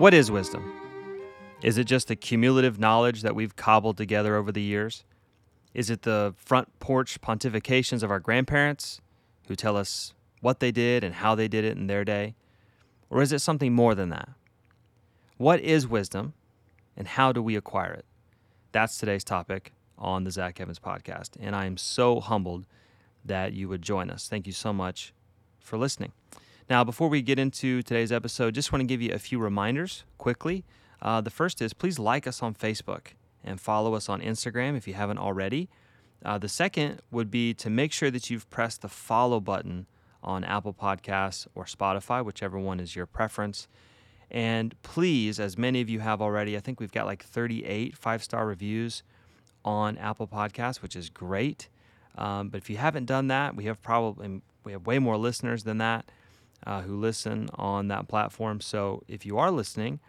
What is wisdom? Is it just the cumulative knowledge that we've cobbled together over the years? Is it the front porch pontifications of our grandparents who tell us what they did and how they did it in their day? Or is it something more than that? What is wisdom and how do we acquire it? That's today's topic on the Zack Evans podcast. And I am so humbled that you would join us. Thank you so much for listening. Now, before we get into today's episode, just want to give you a few reminders quickly. Uh, the first is please like us on Facebook and follow us on Instagram if you haven't already. Uh, the second would be to make sure that you've pressed the follow button on Apple Podcasts or Spotify, whichever one is your preference. And please, as many of you have already, I think we've got like 38 five star reviews on Apple Podcasts, which is great. Um, but if you haven't done that, we have probably we have way more listeners than that uh, who listen on that platform. So if you are listening,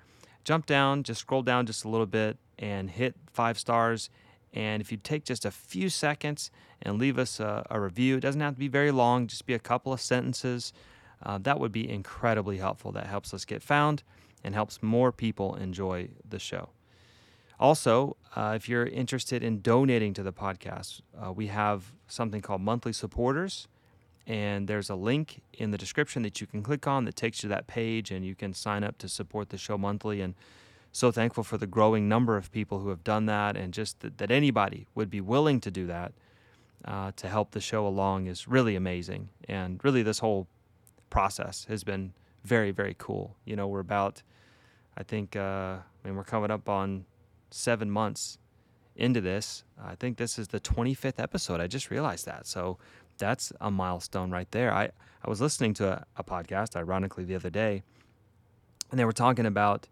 jump down, just scroll down just a little bit and hit five stars. And if you take just a few seconds and leave us a, a review, it doesn't have to be very long, just be a couple of sentences. Uh, that would be incredibly helpful. That helps us get found and helps more people enjoy the show. Also, uh, if you're interested in donating to the podcast, uh, we have something called monthly supporters and there's a link in the description that you can click on that takes you to that page and you can sign up to support the show monthly. And so thankful for the growing number of people who have done that and just that, that anybody would be willing to do that uh, to help the show along is really amazing. And really this whole process has been very very cool. You know we're about i think uh, i mean we're coming up on seven months into this. I think this is the 25th episode. I just realized that. So that's a milestone right there. I, I was listening to a, a podcast, ironically, the other day, and they were talking about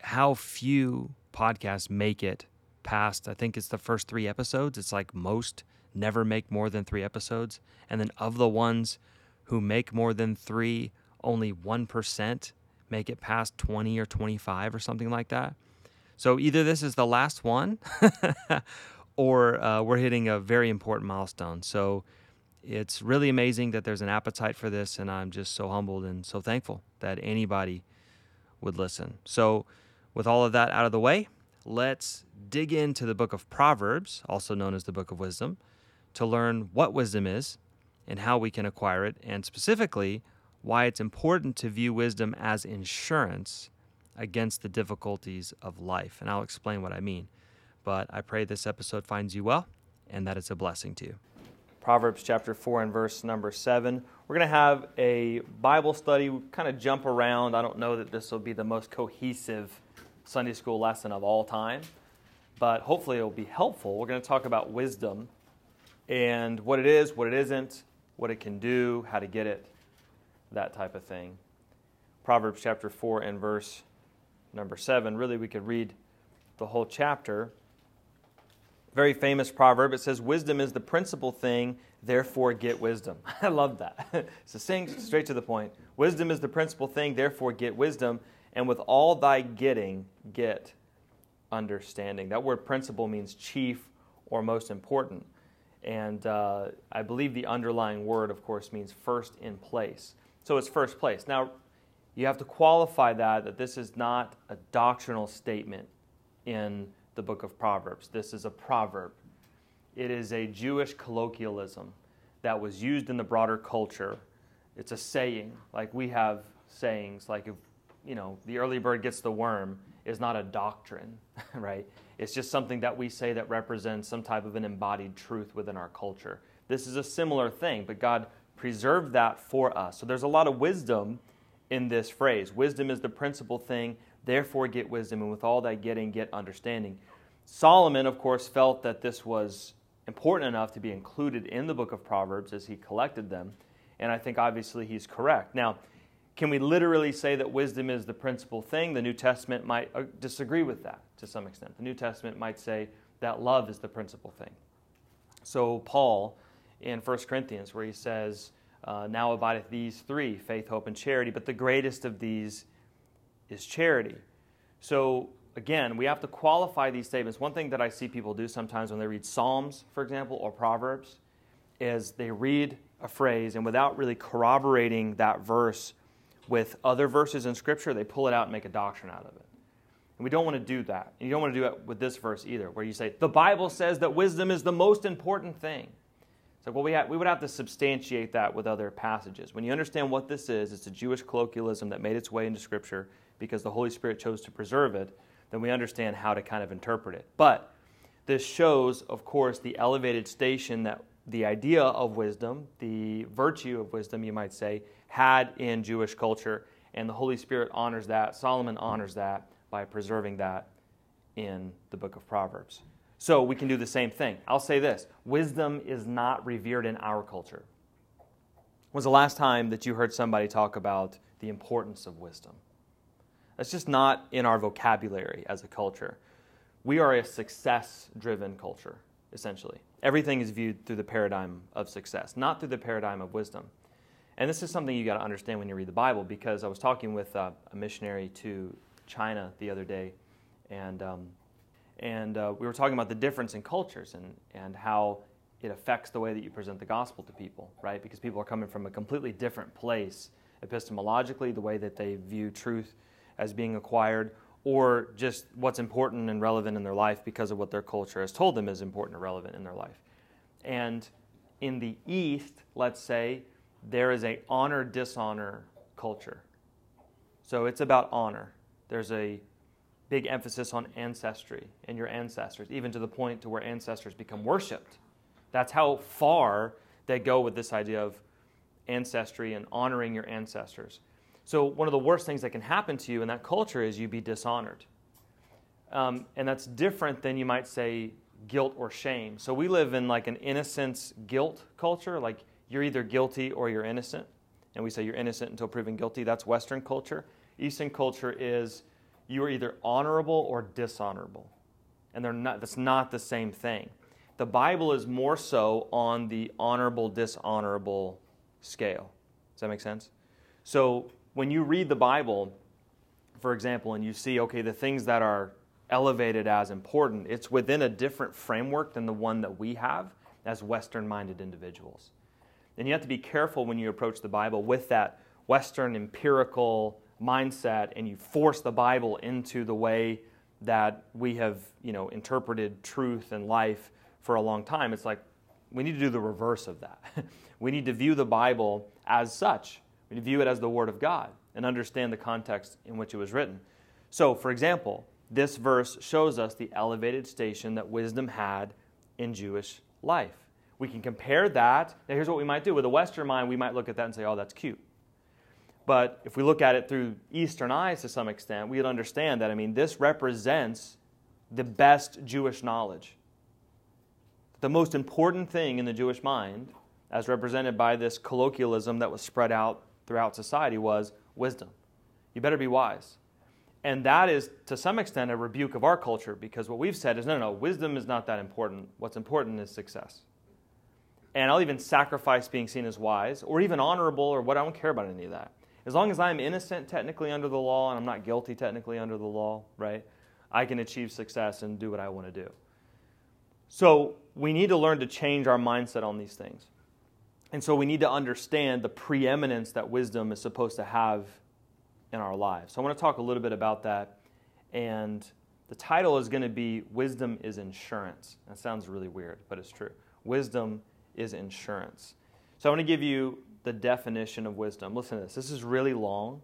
how few podcasts make it past, I think it's the first three episodes. It's like most never make more than three episodes. And then of the ones who make more than three, only 1% make it past 20 or 25 or something like that. So either this is the last one or uh, we're hitting a very important milestone. So it's really amazing that there's an appetite for this, and I'm just so humbled and so thankful that anybody would listen. So, with all of that out of the way, let's dig into the book of Proverbs, also known as the book of wisdom, to learn what wisdom is and how we can acquire it, and specifically why it's important to view wisdom as insurance against the difficulties of life. And I'll explain what I mean. But I pray this episode finds you well and that it's a blessing to you. Proverbs chapter 4 and verse number 7. We're going to have a Bible study, we kind of jump around. I don't know that this will be the most cohesive Sunday school lesson of all time, but hopefully it will be helpful. We're going to talk about wisdom and what it is, what it isn't, what it can do, how to get it, that type of thing. Proverbs chapter 4 and verse number 7. Really, we could read the whole chapter very famous proverb. It says, Wisdom is the principal thing, therefore get wisdom. I love that. sing straight to the point. Wisdom is the principal thing, therefore get wisdom. And with all thy getting, get understanding. That word principal means chief or most important. And uh, I believe the underlying word, of course, means first in place. So it's first place. Now, you have to qualify that, that this is not a doctrinal statement in the book of Proverbs. This is a proverb. It is a Jewish colloquialism that was used in the broader culture. It's a saying, like we have sayings, like if, you know, the early bird gets the worm is not a doctrine, right? It's just something that we say that represents some type of an embodied truth within our culture. This is a similar thing, but God preserved that for us. So there's a lot of wisdom in this phrase. Wisdom is the principal thing Therefore, get wisdom, and with all that getting, get understanding. Solomon, of course, felt that this was important enough to be included in the book of Proverbs as he collected them. And I think obviously he's correct. Now, can we literally say that wisdom is the principal thing? The New Testament might uh, disagree with that to some extent. The New Testament might say that love is the principal thing. So, Paul in 1 Corinthians, where he says, uh, Now abideth these three faith, hope, and charity, but the greatest of these is charity. So, again, we have to qualify these statements. One thing that I see people do sometimes when they read Psalms, for example, or Proverbs, is they read a phrase and without really corroborating that verse with other verses in Scripture, they pull it out and make a doctrine out of it. And we don't want to do that. And you don't want to do it with this verse either, where you say, the Bible says that wisdom is the most important thing. It's like, well, we, have, we would have to substantiate that with other passages. When you understand what this is, it's a Jewish colloquialism that made its way into Scripture because the Holy Spirit chose to preserve it, then we understand how to kind of interpret it. But this shows, of course, the elevated station that the idea of wisdom, the virtue of wisdom, you might say, had in Jewish culture. And the Holy Spirit honors that. Solomon honors that by preserving that in the book of Proverbs. So we can do the same thing. I'll say this wisdom is not revered in our culture. Was the last time that you heard somebody talk about the importance of wisdom? That's just not in our vocabulary as a culture. We are a success driven culture, essentially. Everything is viewed through the paradigm of success, not through the paradigm of wisdom. And this is something you got to understand when you read the Bible because I was talking with uh, a missionary to China the other day, and, um, and uh, we were talking about the difference in cultures and, and how it affects the way that you present the gospel to people, right? Because people are coming from a completely different place epistemologically, the way that they view truth as being acquired, or just what's important and relevant in their life because of what their culture has told them is important and relevant in their life. And in the East, let's say, there is a honor dishonor culture. So it's about honor. There's a big emphasis on ancestry and your ancestors, even to the point to where ancestors become worshipped. That's how far they go with this idea of ancestry and honoring your ancestors. So one of the worst things that can happen to you in that culture is you be dishonored. Um, and that's different than you might say guilt or shame. So we live in like an innocence guilt culture, like you're either guilty or you're innocent. And we say you're innocent until proven guilty. That's Western culture. Eastern culture is you are either honorable or dishonorable. And they're not, that's not the same thing. The Bible is more so on the honorable, dishonorable scale. Does that make sense? So when you read the Bible, for example, and you see, okay, the things that are elevated as important, it's within a different framework than the one that we have as Western minded individuals. And you have to be careful when you approach the Bible with that Western empirical mindset and you force the Bible into the way that we have, you know, interpreted truth and life for a long time. It's like we need to do the reverse of that. we need to view the Bible as such. We view it as the Word of God and understand the context in which it was written. So, for example, this verse shows us the elevated station that wisdom had in Jewish life. We can compare that. Now, here's what we might do. With a Western mind, we might look at that and say, oh, that's cute. But if we look at it through Eastern eyes to some extent, we'd understand that, I mean, this represents the best Jewish knowledge. The most important thing in the Jewish mind, as represented by this colloquialism that was spread out throughout society was wisdom. You better be wise. And that is, to some extent, a rebuke of our culture because what we've said is no, no, no, wisdom is not that important. What's important is success. And I'll even sacrifice being seen as wise or even honorable or what. I don't care about any of that. As long as I'm innocent technically under the law and I'm not guilty technically under the law, right? I can achieve success and do what I want to do. So we need to learn to change our mindset on these things. And so we need to understand the preeminence that wisdom is supposed to have in our lives. So I want to talk a little bit about that. And the title is going to be Wisdom is Insurance. That sounds really weird, but it's true. Wisdom is insurance. So I want to give you the definition of wisdom. Listen to this. This is really long,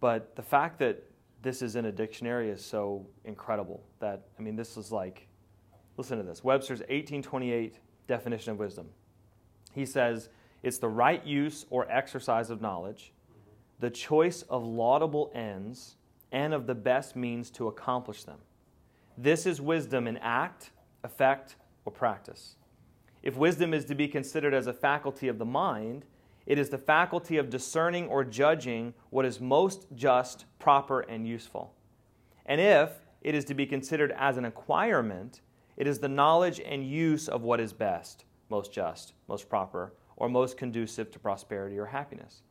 but the fact that this is in a dictionary is so incredible that, I mean, this is like, listen to this Webster's 1828 definition of wisdom. He says it's the right use or exercise of knowledge, the choice of laudable ends, and of the best means to accomplish them. This is wisdom in act, effect, or practice. If wisdom is to be considered as a faculty of the mind, it is the faculty of discerning or judging what is most just, proper, and useful. And if it is to be considered as an acquirement, it is the knowledge and use of what is best most just, most proper, or most conducive to prosperity or happiness.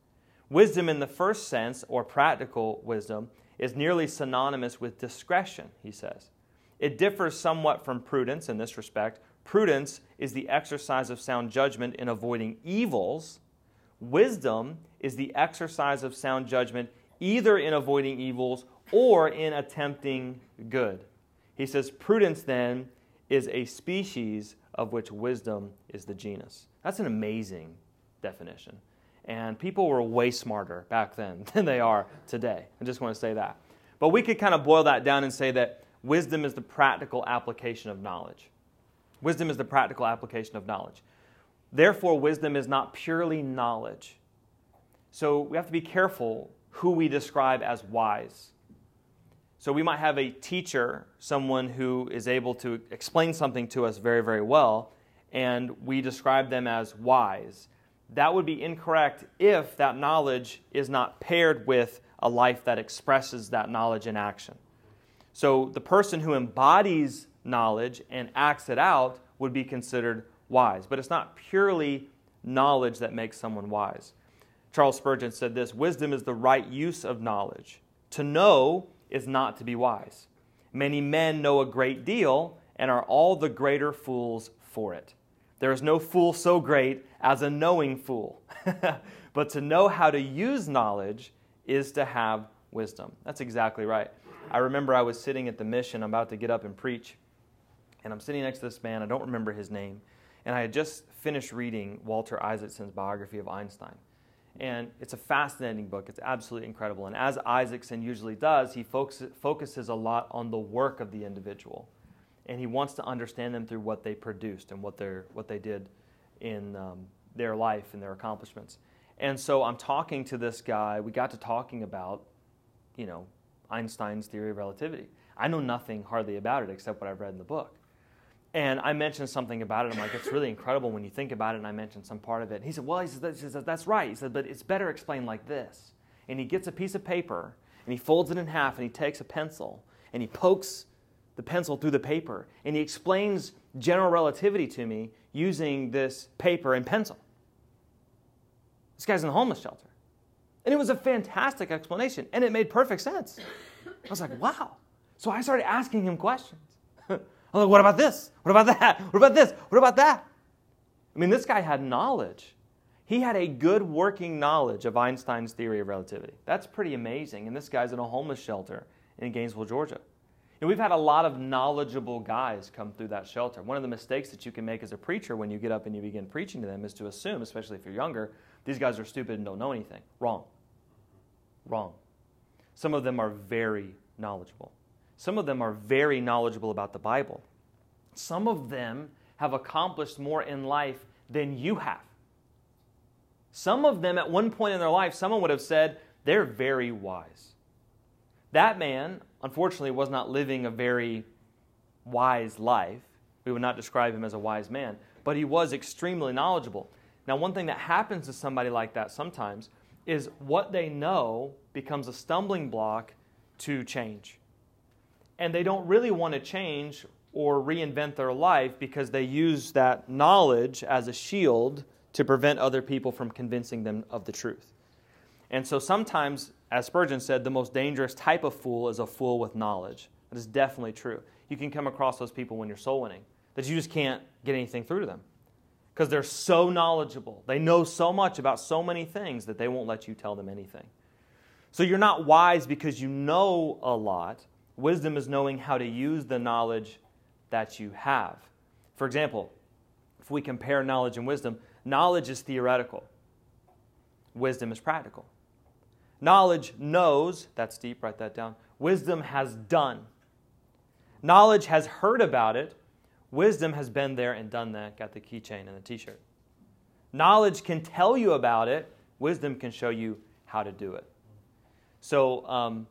Wisdom, in the first sense, or practical wisdom, is nearly synonymous with discretion, he says. It differs somewhat from prudence in this respect. Prudence is the exercise of sound judgment in avoiding evils, Wisdom is the exercise of sound judgment, either in avoiding evils or in attempting good. He says, Prudence then is a species of which wisdom is the genus. That's an amazing definition. And people were way smarter back then than they are today. I just want to say that. But we could kind of boil that down and say that wisdom is the practical application of knowledge. Wisdom is the practical application of knowledge. Therefore, wisdom is not purely knowledge. So we have to be careful who we describe as wise. So we might have a teacher, someone who is able to explain something to us very, very well, and we describe them as wise. That would be incorrect if that knowledge is not paired with a life that expresses that knowledge in action. So the person who embodies knowledge and acts it out would be considered wise. But it's not purely knowledge that makes someone wise. Charles Spurgeon said this Wisdom is the right use of knowledge. To know is not to be wise. Many men know a great deal and are all the greater fools for it. There is no fool so great as a knowing fool. but to know how to use knowledge is to have wisdom. That's exactly right. I remember I was sitting at the mission, I'm about to get up and preach, and I'm sitting next to this man, I don't remember his name, and I had just finished reading Walter Isaacson's biography of Einstein. And it's a fascinating book. It's absolutely incredible. And as Isaacson usually does, he focuses a lot on the work of the individual. And he wants to understand them through what they produced and what, what they did in um, their life and their accomplishments. And so I'm talking to this guy. We got to talking about, you know, Einstein's theory of relativity. I know nothing hardly about it except what I've read in the book. And I mentioned something about it. I'm like, it's really incredible when you think about it. And I mentioned some part of it. And he said, well, he said, that's right. He said, but it's better explained like this. And he gets a piece of paper and he folds it in half and he takes a pencil and he pokes the pencil through the paper and he explains general relativity to me using this paper and pencil. This guy's in the homeless shelter. And it was a fantastic explanation and it made perfect sense. I was like, wow. So I started asking him questions. I'm like, what about this? What about that? What about this? What about that? I mean, this guy had knowledge. He had a good working knowledge of Einstein's theory of relativity. That's pretty amazing. And this guy's in a homeless shelter in Gainesville, Georgia. And we've had a lot of knowledgeable guys come through that shelter. One of the mistakes that you can make as a preacher when you get up and you begin preaching to them is to assume, especially if you're younger, these guys are stupid and don't know anything. Wrong. Wrong. Some of them are very knowledgeable. Some of them are very knowledgeable about the Bible. Some of them have accomplished more in life than you have. Some of them, at one point in their life, someone would have said, they're very wise. That man, unfortunately, was not living a very wise life. We would not describe him as a wise man, but he was extremely knowledgeable. Now, one thing that happens to somebody like that sometimes is what they know becomes a stumbling block to change and they don't really want to change or reinvent their life because they use that knowledge as a shield to prevent other people from convincing them of the truth. And so sometimes, as Spurgeon said, the most dangerous type of fool is a fool with knowledge. That is definitely true. You can come across those people when you're soul winning, that you just can't get anything through to them because they're so knowledgeable. They know so much about so many things that they won't let you tell them anything. So you're not wise because you know a lot Wisdom is knowing how to use the knowledge that you have. For example, if we compare knowledge and wisdom, knowledge is theoretical, wisdom is practical. Knowledge knows, that's deep, write that down. Wisdom has done. Knowledge has heard about it. Wisdom has been there and done that, got the keychain and the t shirt. Knowledge can tell you about it, wisdom can show you how to do it. So, um,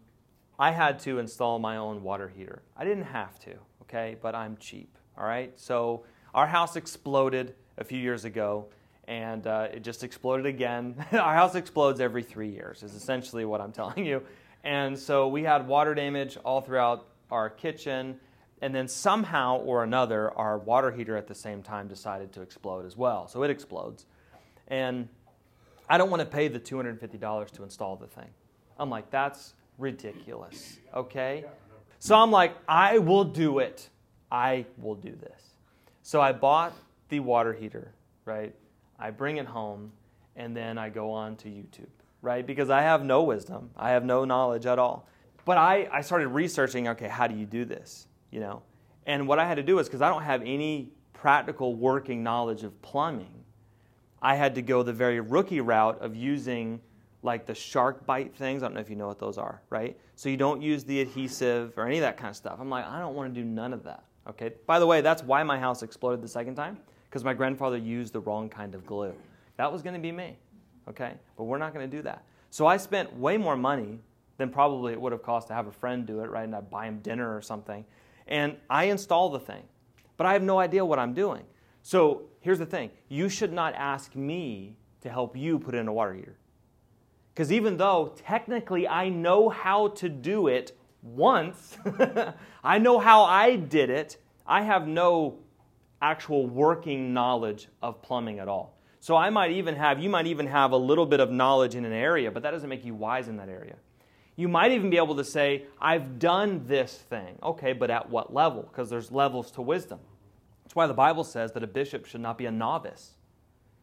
I had to install my own water heater. I didn't have to, okay, but I'm cheap, all right? So our house exploded a few years ago, and uh, it just exploded again. our house explodes every three years, is essentially what I'm telling you. And so we had water damage all throughout our kitchen, and then somehow or another, our water heater at the same time decided to explode as well. So it explodes. And I don't want to pay the $250 to install the thing. I'm like, that's ridiculous. Okay? So I'm like, I will do it. I will do this. So I bought the water heater, right? I bring it home, and then I go on to YouTube, right? Because I have no wisdom, I have no knowledge at all. But I, I started researching okay, how do you do this? You know? And what I had to do is because I don't have any practical working knowledge of plumbing, I had to go the very rookie route of using like the shark bite things. I don't know if you know what those are, right? So you don't use the adhesive or any of that kind of stuff. I'm like, I don't want to do none of that. Okay. By the way, that's why my house exploded the second time because my grandfather used the wrong kind of glue. That was going to be me. Okay. But we're not going to do that. So I spent way more money than probably it would have cost to have a friend do it, right? And I'd buy him dinner or something. And I install the thing, but I have no idea what I'm doing. So here's the thing you should not ask me to help you put in a water heater. Because even though technically I know how to do it once, I know how I did it, I have no actual working knowledge of plumbing at all. So I might even have, you might even have a little bit of knowledge in an area, but that doesn't make you wise in that area. You might even be able to say, I've done this thing. Okay, but at what level? Because there's levels to wisdom. That's why the Bible says that a bishop should not be a novice.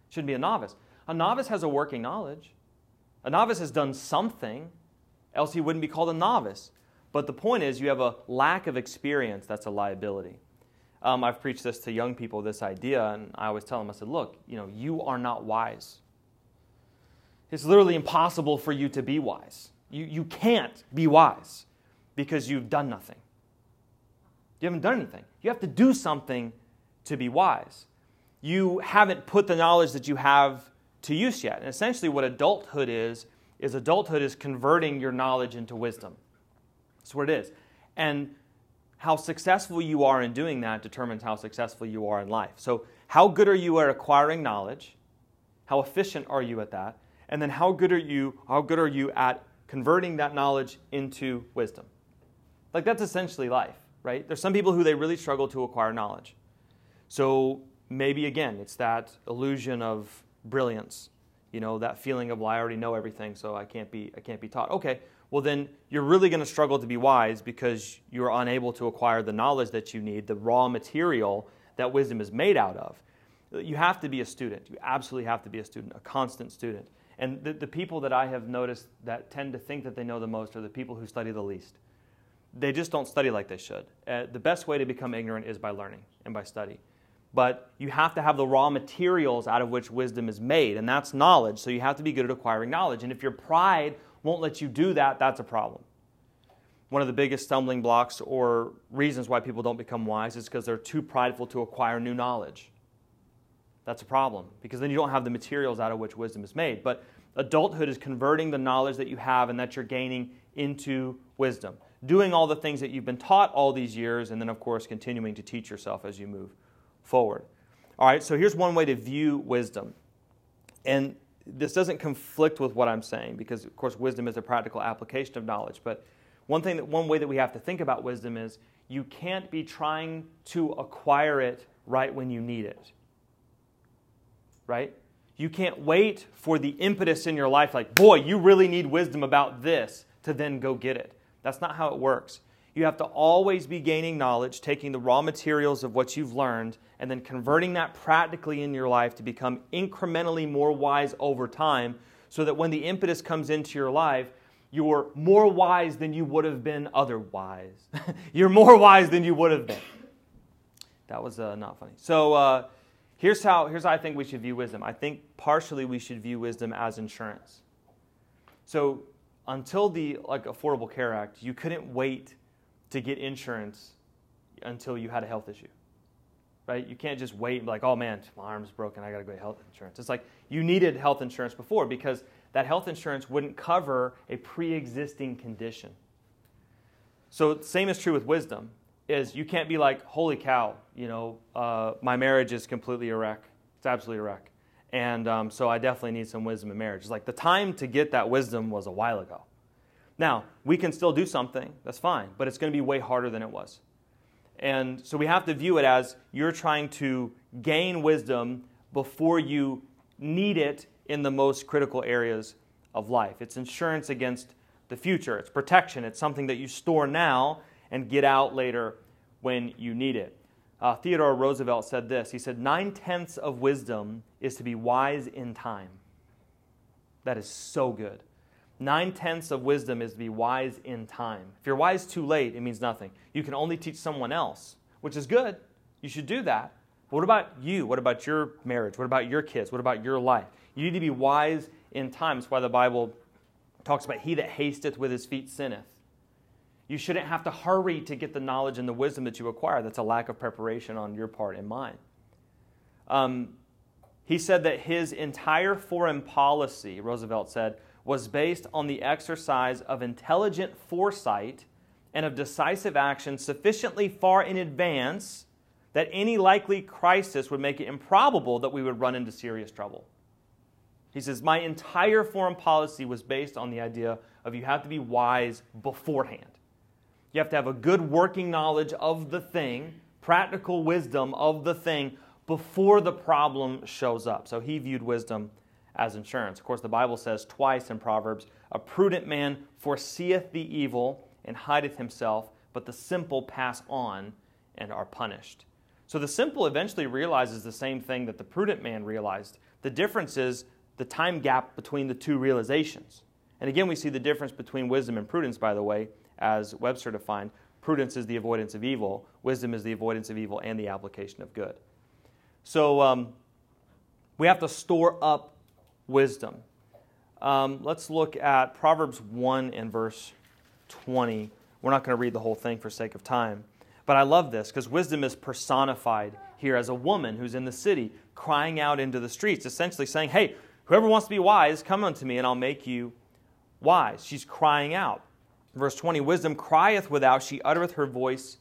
Shouldn't be a novice. A novice has a working knowledge. A novice has done something, else he wouldn't be called a novice. But the point is, you have a lack of experience that's a liability. Um, I've preached this to young people, this idea, and I always tell them, I said, look, you know, you are not wise. It's literally impossible for you to be wise. You, you can't be wise because you've done nothing. You haven't done anything. You have to do something to be wise. You haven't put the knowledge that you have to use yet. And essentially, what adulthood is, is adulthood is converting your knowledge into wisdom. That's what it is. And how successful you are in doing that determines how successful you are in life. So, how good are you at acquiring knowledge? How efficient are you at that? And then how good are you how good are you at converting that knowledge into wisdom? Like that's essentially life, right? There's some people who they really struggle to acquire knowledge. So maybe again, it's that illusion of brilliance. You know, that feeling of well, I already know everything, so I can't be I can't be taught. Okay, well then you're really going to struggle to be wise because you're unable to acquire the knowledge that you need, the raw material that wisdom is made out of. You have to be a student. You absolutely have to be a student, a constant student. And the, the people that I have noticed that tend to think that they know the most are the people who study the least. They just don't study like they should. Uh, the best way to become ignorant is by learning and by study but you have to have the raw materials out of which wisdom is made, and that's knowledge. So you have to be good at acquiring knowledge. And if your pride won't let you do that, that's a problem. One of the biggest stumbling blocks or reasons why people don't become wise is because they're too prideful to acquire new knowledge. That's a problem because then you don't have the materials out of which wisdom is made. But adulthood is converting the knowledge that you have and that you're gaining into wisdom. Doing all the things that you've been taught all these years, and then, of course, continuing to teach yourself as you move forward. All right, so here's one way to view wisdom. And this doesn't conflict with what I'm saying because, of course, wisdom is a practical application of knowledge. But one thing that one way that we have to think about wisdom is you can't be trying to acquire it right when you need it. Right? You can't wait for the impetus in your life, like, boy, you really need wisdom about this, to then go get it. That's not how it works. You have to always be gaining knowledge, taking the raw materials of what you've learned, and then converting that practically in your life to become incrementally more wise over time so that when the impetus comes into your life, you're more wise than you would have been otherwise. you're more wise than you would have been. That was uh, not funny. So uh, here's how here's how I think we should view wisdom. I think partially we should view wisdom as insurance. So until the like Affordable Care Act, you couldn't wait to get insurance until you had a health issue. Right? You can't just wait and be like, oh man, my arm's broken, I gotta go get health insurance. It's like you needed health insurance before because that health insurance wouldn't cover a pre-existing condition. So same is true with wisdom. Is you can't be like, holy cow, you know, uh, my marriage is completely a wreck. It's absolutely a wreck, and um, so I definitely need some wisdom in marriage. It's like the time to get that wisdom was a while ago. Now, we can still do something, that's fine, but it's going to be way harder than it was. And so we have to view it as you're trying to gain wisdom before you need it in the most critical areas of life. It's insurance against the future, it's protection, it's something that you store now and get out later when you need it. Uh, Theodore Roosevelt said this He said, Nine tenths of wisdom is to be wise in time. That is so good. Nine tenths of wisdom is to be wise in time. If you're wise too late, it means nothing. You can only teach someone else, which is good. You should do that. But what about you? What about your marriage? What about your kids? What about your life? You need to be wise in time. That's why the Bible talks about he that hasteth with his feet sinneth. You shouldn't have to hurry to get the knowledge and the wisdom that you acquire. That's a lack of preparation on your part and mine. Um, he said that his entire foreign policy, Roosevelt said, was based on the exercise of intelligent foresight and of decisive action sufficiently far in advance that any likely crisis would make it improbable that we would run into serious trouble. He says, My entire foreign policy was based on the idea of you have to be wise beforehand. You have to have a good working knowledge of the thing, practical wisdom of the thing before the problem shows up. So he viewed wisdom as insurance. Of course, the Bible says twice in Proverbs a prudent man foreseeth the evil and hideth himself, but the simple pass on and are punished. So the simple eventually realizes the same thing that the prudent man realized. The difference is the time gap between the two realizations. And again, we see the difference between wisdom and prudence, by the way, as Webster defined. Prudence is the avoidance of evil, wisdom is the avoidance of evil and the application of good. So um, we have to store up wisdom. Um, let's look at Proverbs 1 and verse 20. We're not going to read the whole thing for sake of time. But I love this because wisdom is personified here as a woman who's in the city crying out into the streets, essentially saying, Hey, whoever wants to be wise, come unto me and I'll make you wise. She's crying out. Verse 20 Wisdom crieth without, she uttereth her voice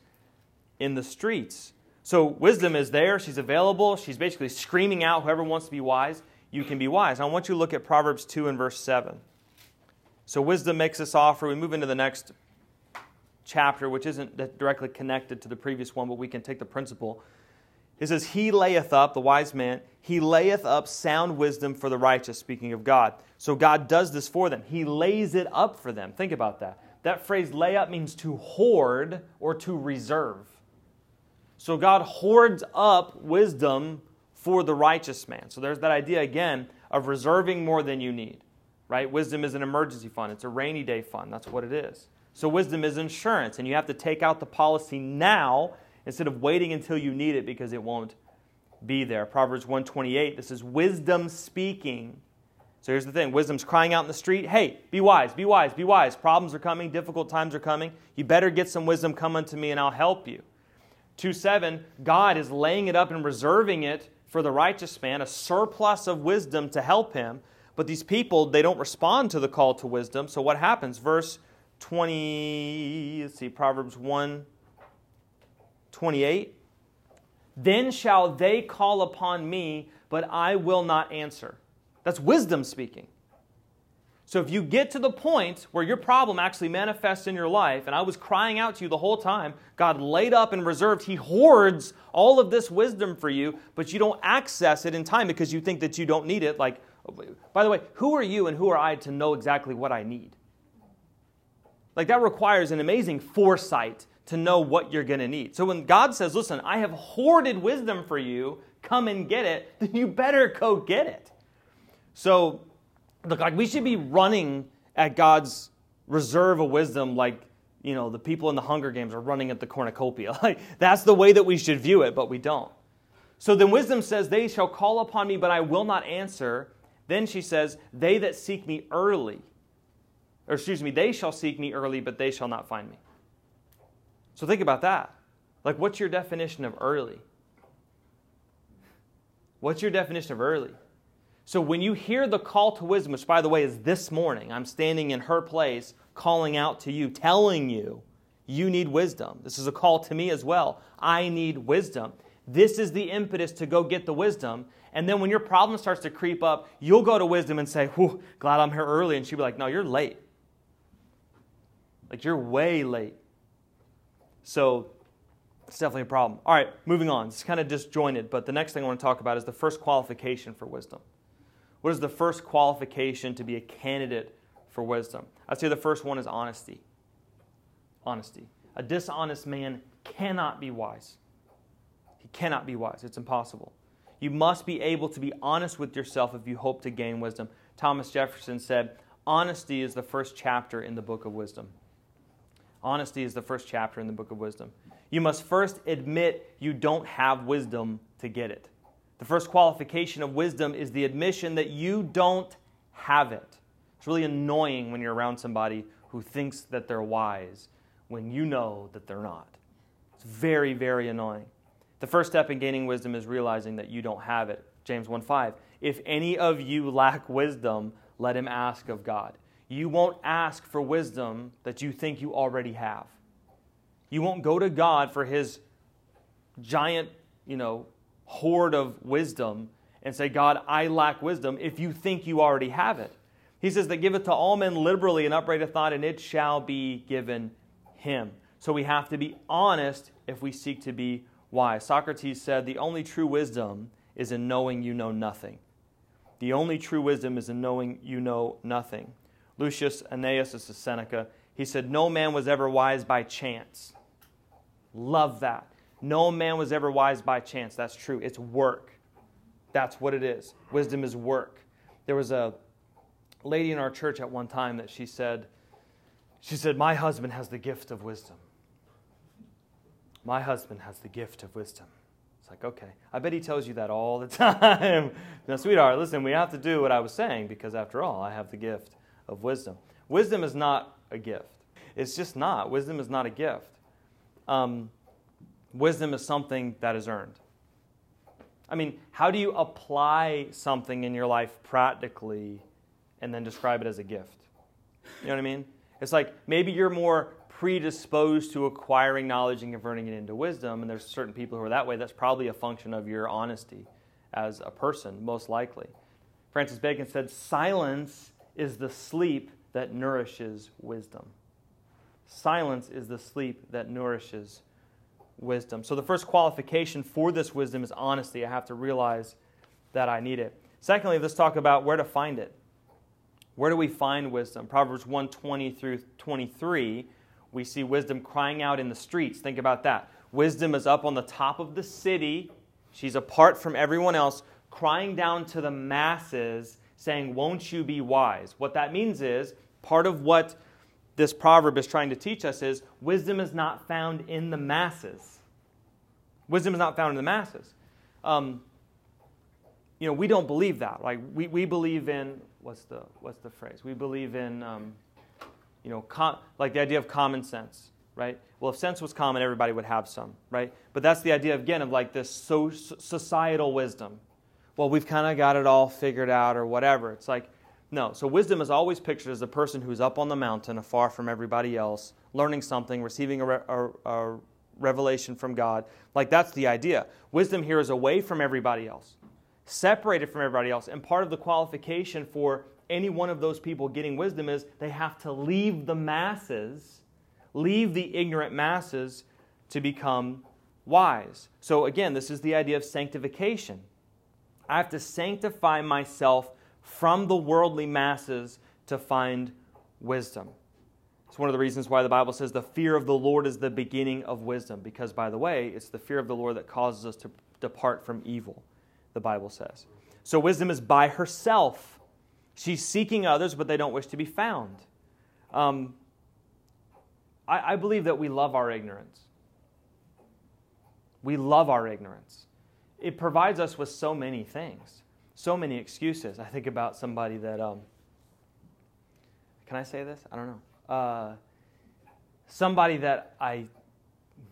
in the streets. So wisdom is there, she's available, she's basically screaming out, Whoever wants to be wise you can be wise. I want you to look at Proverbs 2 and verse 7. So, wisdom makes this offer. We move into the next chapter, which isn't directly connected to the previous one, but we can take the principle. It says, He layeth up, the wise man, he layeth up sound wisdom for the righteous, speaking of God. So God does this for them. He lays it up for them. Think about that. That phrase lay up means to hoard or to reserve. So God hoards up wisdom for the righteous man. So there's that idea again of reserving more than you need, right? Wisdom is an emergency fund, it's a rainy day fund. That's what it is. So wisdom is insurance, and you have to take out the policy now instead of waiting until you need it because it won't be there. Proverbs 128, this is wisdom speaking. So here's the thing wisdom's crying out in the street, hey, be wise, be wise, be wise. Problems are coming, difficult times are coming. You better get some wisdom, come unto me, and I'll help you. 2 7, God is laying it up and reserving it for the righteous man, a surplus of wisdom to help him. But these people, they don't respond to the call to wisdom. So what happens? Verse 20, let's see, Proverbs 1 28. Then shall they call upon me, but I will not answer. That's wisdom speaking. So if you get to the point where your problem actually manifests in your life, and I was crying out to you the whole time, God laid up and reserved, He hoards all of this wisdom for you, but you don't access it in time because you think that you don't need it. Like, by the way, who are you and who are I to know exactly what I need? Like, that requires an amazing foresight to know what you're going to need. So when God says, listen, I have hoarded wisdom for you, come and get it, then you better go get it. So look like we should be running at God's reserve of wisdom like you know the people in the Hunger Games are running at the cornucopia. Like that's the way that we should view it, but we don't. So then wisdom says, "They shall call upon me, but I will not answer." Then she says, "They that seek me early." Or excuse me, they shall seek me early, but they shall not find me. So think about that. Like what's your definition of early? What's your definition of early? So when you hear the call to wisdom, which by the way is this morning, I'm standing in her place calling out to you, telling you, you need wisdom. This is a call to me as well. I need wisdom. This is the impetus to go get the wisdom. And then when your problem starts to creep up, you'll go to wisdom and say, Whew, glad I'm here early. And she'll be like, No, you're late. Like, you're way late. So, it's definitely a problem. All right, moving on. It's kind of disjointed, but the next thing I want to talk about is the first qualification for wisdom. What is the first qualification to be a candidate for wisdom? I'd say the first one is honesty. Honesty. A dishonest man cannot be wise. He cannot be wise. It's impossible. You must be able to be honest with yourself if you hope to gain wisdom. Thomas Jefferson said, Honesty is the first chapter in the book of wisdom. Honesty is the first chapter in the book of wisdom. You must first admit you don't have wisdom to get it. The first qualification of wisdom is the admission that you don't have it. It's really annoying when you're around somebody who thinks that they're wise when you know that they're not. It's very, very annoying. The first step in gaining wisdom is realizing that you don't have it. James 1 5. If any of you lack wisdom, let him ask of God. You won't ask for wisdom that you think you already have. You won't go to God for his giant, you know, hoard of wisdom and say, God, I lack wisdom if you think you already have it. He says that giveth to all men liberally and upbraideth not, and it shall be given him. So we have to be honest if we seek to be wise. Socrates said, The only true wisdom is in knowing you know nothing. The only true wisdom is in knowing you know nothing. Lucius this is Seneca, he said, No man was ever wise by chance. Love that. No man was ever wise by chance. That's true. It's work. That's what it is. Wisdom is work. There was a lady in our church at one time that she said, she said, My husband has the gift of wisdom. My husband has the gift of wisdom. It's like, okay. I bet he tells you that all the time. now, sweetheart, listen, we have to do what I was saying because, after all, I have the gift of wisdom. Wisdom is not a gift. It's just not. Wisdom is not a gift. Um, wisdom is something that is earned. I mean, how do you apply something in your life practically and then describe it as a gift? You know what I mean? It's like maybe you're more predisposed to acquiring knowledge and converting it into wisdom, and there's certain people who are that way. That's probably a function of your honesty as a person, most likely. Francis Bacon said, Silence is the sleep that nourishes wisdom. Silence is the sleep that nourishes wisdom. So the first qualification for this wisdom is honesty. I have to realize that I need it. Secondly, let's talk about where to find it. Where do we find wisdom? Proverbs 120 through 23, we see wisdom crying out in the streets. Think about that. Wisdom is up on the top of the city. She's apart from everyone else, crying down to the masses, saying, Won't you be wise? What that means is part of what this proverb is trying to teach us is wisdom is not found in the masses. Wisdom is not found in the masses. Um, you know, we don't believe that. Like we, we believe in what's the what's the phrase? We believe in um, you know, com- like the idea of common sense, right? Well, if sense was common, everybody would have some, right? But that's the idea again of like this so- societal wisdom. Well, we've kind of got it all figured out or whatever. It's like no. So wisdom is always pictured as a person who's up on the mountain, afar from everybody else, learning something, receiving a, re- a, a revelation from God. Like that's the idea. Wisdom here is away from everybody else, separated from everybody else. And part of the qualification for any one of those people getting wisdom is they have to leave the masses, leave the ignorant masses to become wise. So again, this is the idea of sanctification. I have to sanctify myself from the worldly masses to find wisdom. It's one of the reasons why the Bible says the fear of the Lord is the beginning of wisdom, because, by the way, it's the fear of the Lord that causes us to depart from evil, the Bible says. So, wisdom is by herself. She's seeking others, but they don't wish to be found. Um, I, I believe that we love our ignorance. We love our ignorance. It provides us with so many things so many excuses. I think about somebody that, um, can I say this? I don't know. Uh, somebody that I,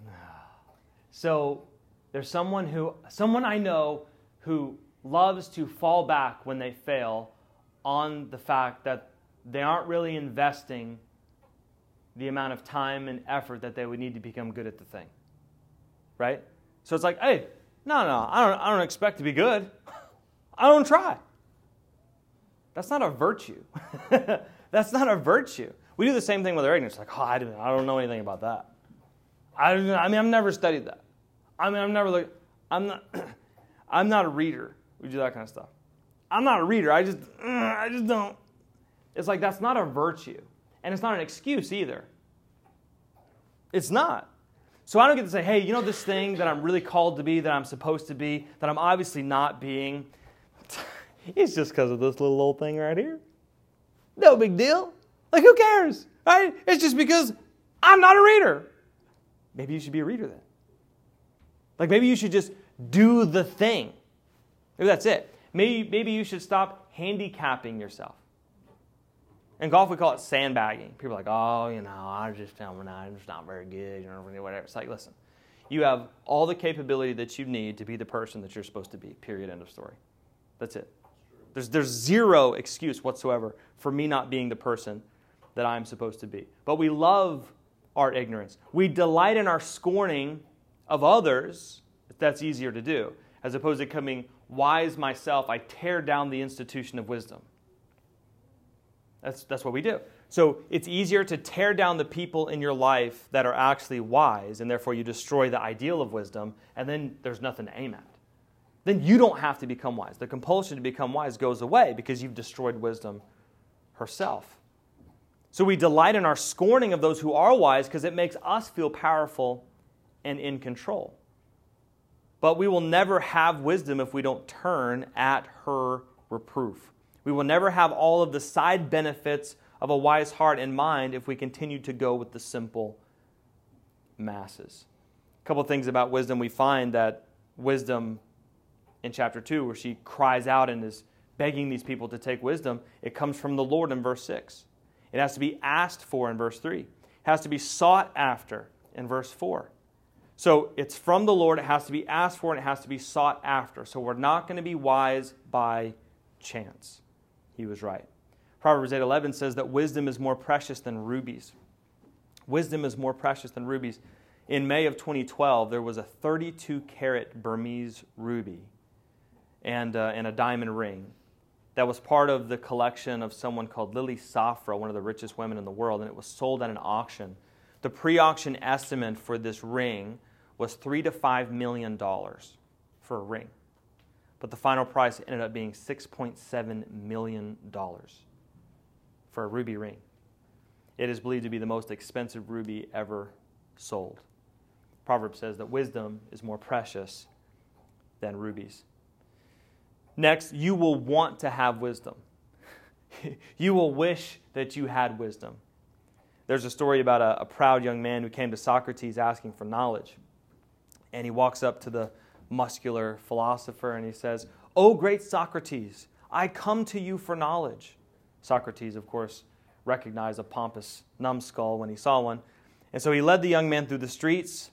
so there's someone who, someone I know who loves to fall back when they fail on the fact that they aren't really investing the amount of time and effort that they would need to become good at the thing. Right? So it's like, hey, no, no, I don't, I don't expect to be good. I don't try. That's not a virtue. That's not a virtue. We do the same thing with our ignorance. Like, oh, I don't, I don't know anything about that. I, I mean, I've never studied that. I mean, I'm never like, I'm not, I'm not a reader. We do that kind of stuff. I'm not a reader. I just, I just don't. It's like that's not a virtue, and it's not an excuse either. It's not. So I don't get to say, hey, you know this thing that I'm really called to be, that I'm supposed to be, that I'm obviously not being It's just because of this little old thing right here. No big deal. Like, who cares? Right? It's just because I'm not a reader. Maybe you should be a reader then. Like, maybe you should just do the thing. Maybe that's it. Maybe, maybe you should stop handicapping yourself. In golf, we call it sandbagging. People are like, oh, you know, I just, am not. I'm just not very good, you know, whatever. It's like, listen, you have all the capability that you need to be the person that you're supposed to be, period, end of story. That's it. There's, there's zero excuse whatsoever for me not being the person that I'm supposed to be. But we love our ignorance. We delight in our scorning of others, that's easier to do, as opposed to coming wise myself, I tear down the institution of wisdom. That's, that's what we do. So it's easier to tear down the people in your life that are actually wise, and therefore you destroy the ideal of wisdom, and then there's nothing to aim at. Then you don't have to become wise. The compulsion to become wise goes away because you've destroyed wisdom herself. So we delight in our scorning of those who are wise because it makes us feel powerful and in control. But we will never have wisdom if we don't turn at her reproof. We will never have all of the side benefits of a wise heart and mind if we continue to go with the simple masses. A couple things about wisdom. We find that wisdom in chapter 2, where she cries out and is begging these people to take wisdom, it comes from the Lord in verse 6. It has to be asked for in verse 3. It has to be sought after in verse 4. So it's from the Lord, it has to be asked for, and it has to be sought after. So we're not going to be wise by chance. He was right. Proverbs 8:11 says that wisdom is more precious than rubies. Wisdom is more precious than rubies. In May of 2012, there was a 32 carat Burmese ruby and, uh, and a diamond ring that was part of the collection of someone called Lily Safra, one of the richest women in the world, and it was sold at an auction. The pre auction estimate for this ring was three to five million dollars for a ring. But the final price ended up being $6.7 million for a ruby ring. It is believed to be the most expensive ruby ever sold. Proverbs says that wisdom is more precious than rubies. Next, you will want to have wisdom. you will wish that you had wisdom. There's a story about a, a, proud young man who came to Socrates asking for knowledge. And he walks up to the muscular philosopher and he says, O great Socrates, I come to you for knowledge. Socrates, of course, recognized a pompous numbskull when he saw one. And so he led the young man through the streets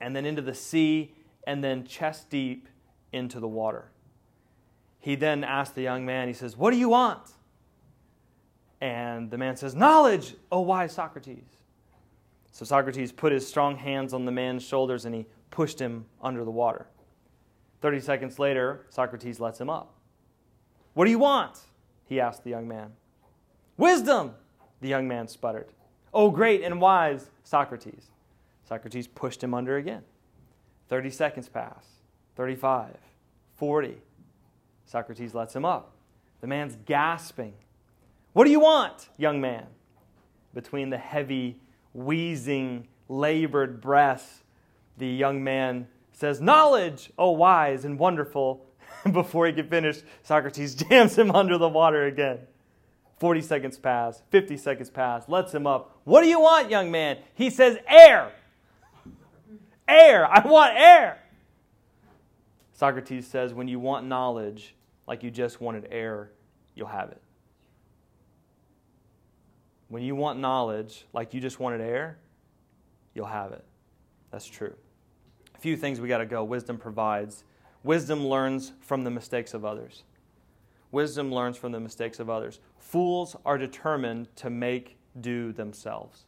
and then into the sea and then chest deep into the water. He then asked the young man, he says, What do you want? And the man says, Knowledge, oh, O wise Socrates. So Socrates put his strong hands on the man's shoulders and he pushed him under the water. 30 seconds later, Socrates lets him up. What do you want? He asked the young man. Wisdom, the young man sputtered. Oh, great and wise Socrates. Socrates pushed him under again. 30 seconds pass. 35, 40. Socrates lets him up. The man's gasping. What do you want, young man? Between the heavy, wheezing, labored breaths, the young man says, Knowledge, oh wise and wonderful. Before he can finish, Socrates jams him under the water again. 40 seconds pass, 50 seconds pass, lets him up. What do you want, young man? He says, Air. Air. I want air. Socrates says, When you want knowledge like you just wanted air, you'll have it. When you want knowledge like you just wanted air, you'll have it. That's true. A few things we got to go. Wisdom provides. Wisdom learns from the mistakes of others. Wisdom learns from the mistakes of others. Fools are determined to make do themselves.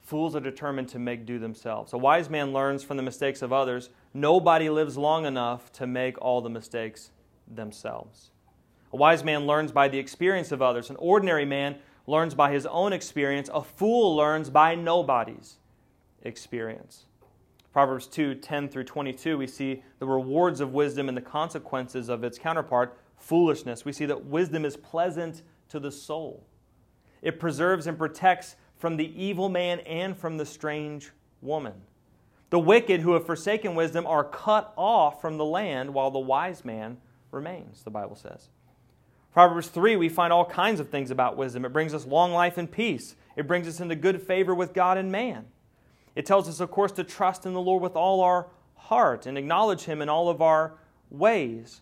Fools are determined to make do themselves. A wise man learns from the mistakes of others. Nobody lives long enough to make all the mistakes themselves. A wise man learns by the experience of others. An ordinary man learns by his own experience. A fool learns by nobody's experience. Proverbs 2 10 through 22, we see the rewards of wisdom and the consequences of its counterpart, foolishness. We see that wisdom is pleasant to the soul, it preserves and protects from the evil man and from the strange woman. The wicked who have forsaken wisdom are cut off from the land, while the wise man remains, the Bible says. Proverbs 3, we find all kinds of things about wisdom. It brings us long life and peace, it brings us into good favor with God and man. It tells us, of course, to trust in the Lord with all our heart and acknowledge Him in all of our ways.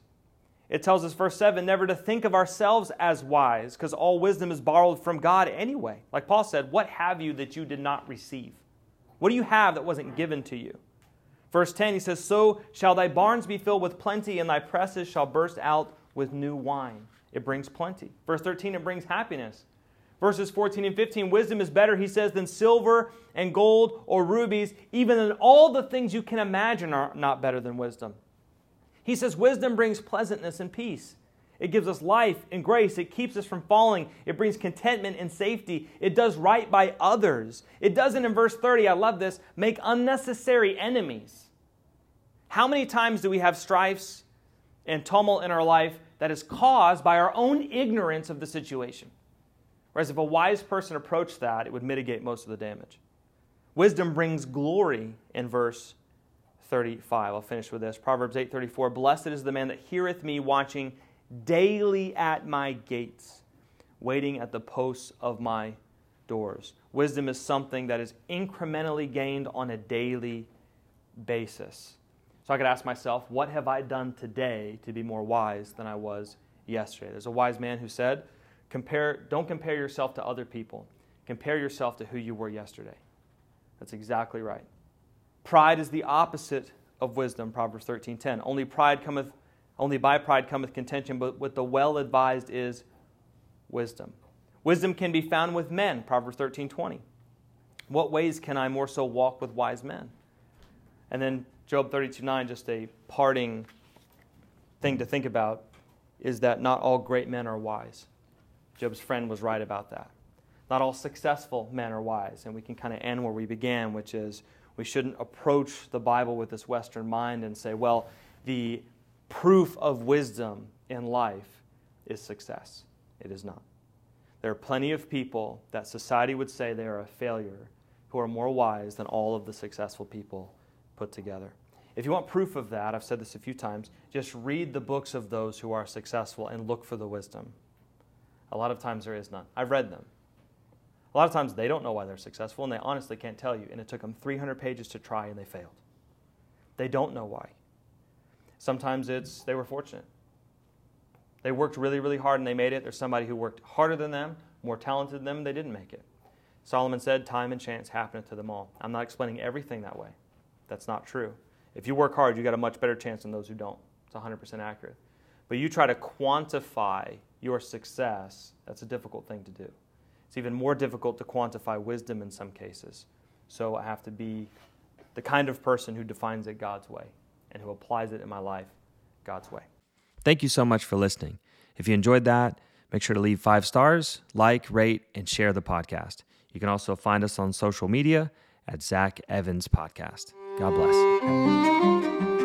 It tells us, verse 7, never to think of ourselves as wise, because all wisdom is borrowed from God anyway. Like Paul said, What have you that you did not receive? What do you have that wasn't given to you? Verse 10, he says, So shall thy barns be filled with plenty, and thy presses shall burst out with new wine. It brings plenty. Verse 13, it brings happiness. Verses 14 and 15, wisdom is better, he says, than silver and gold or rubies. Even than all the things you can imagine are not better than wisdom. He says, wisdom brings pleasantness and peace. It gives us life and grace. It keeps us from falling. It brings contentment and safety. It does right by others. It doesn't, in verse 30, I love this, make unnecessary enemies. How many times do we have strifes and tumult in our life that is caused by our own ignorance of the situation? Whereas if a wise person approached that, it would mitigate most of the damage. Wisdom brings glory in verse 35. I'll finish with this. Proverbs 8:34, "Blessed is the man that heareth me watching daily at my gates, waiting at the posts of my doors." Wisdom is something that is incrementally gained on a daily basis. So I could ask myself, what have I done today to be more wise than I was yesterday? There's a wise man who said, Compare, don't compare yourself to other people. Compare yourself to who you were yesterday. That's exactly right. Pride is the opposite of wisdom, Proverbs 13:10. Only pride cometh only by pride cometh contention, but with the well advised is wisdom. Wisdom can be found with men, Proverbs 13:20. What ways can I more so walk with wise men? And then Job 32:9, just a parting thing to think about, is that not all great men are wise. Job's friend was right about that. Not all successful men are wise, and we can kind of end where we began, which is we shouldn't approach the Bible with this Western mind and say, well, the proof of wisdom in life is success. It is not. There are plenty of people that society would say they are a failure who are more wise than all of the successful people put together. If you want proof of that, I've said this a few times, just read the books of those who are successful and look for the wisdom. A lot of times there is none. I've read them. A lot of times they don't know why they're successful and they honestly can't tell you. And it took them 300 pages to try and they failed. They don't know why. Sometimes it's they were fortunate. They worked really, really hard and they made it. There's somebody who worked harder than them, more talented than them, they didn't make it. Solomon said, Time and chance happeneth to them all. I'm not explaining everything that way. That's not true. If you work hard, you got a much better chance than those who don't. It's 100% accurate. But you try to quantify your success, that's a difficult thing to do. It's even more difficult to quantify wisdom in some cases. So I have to be the kind of person who defines it God's way and who applies it in my life God's way. Thank you so much for listening. If you enjoyed that, make sure to leave five stars, like, rate, and share the podcast. You can also find us on social media at Zack Evans Podcast. God bless.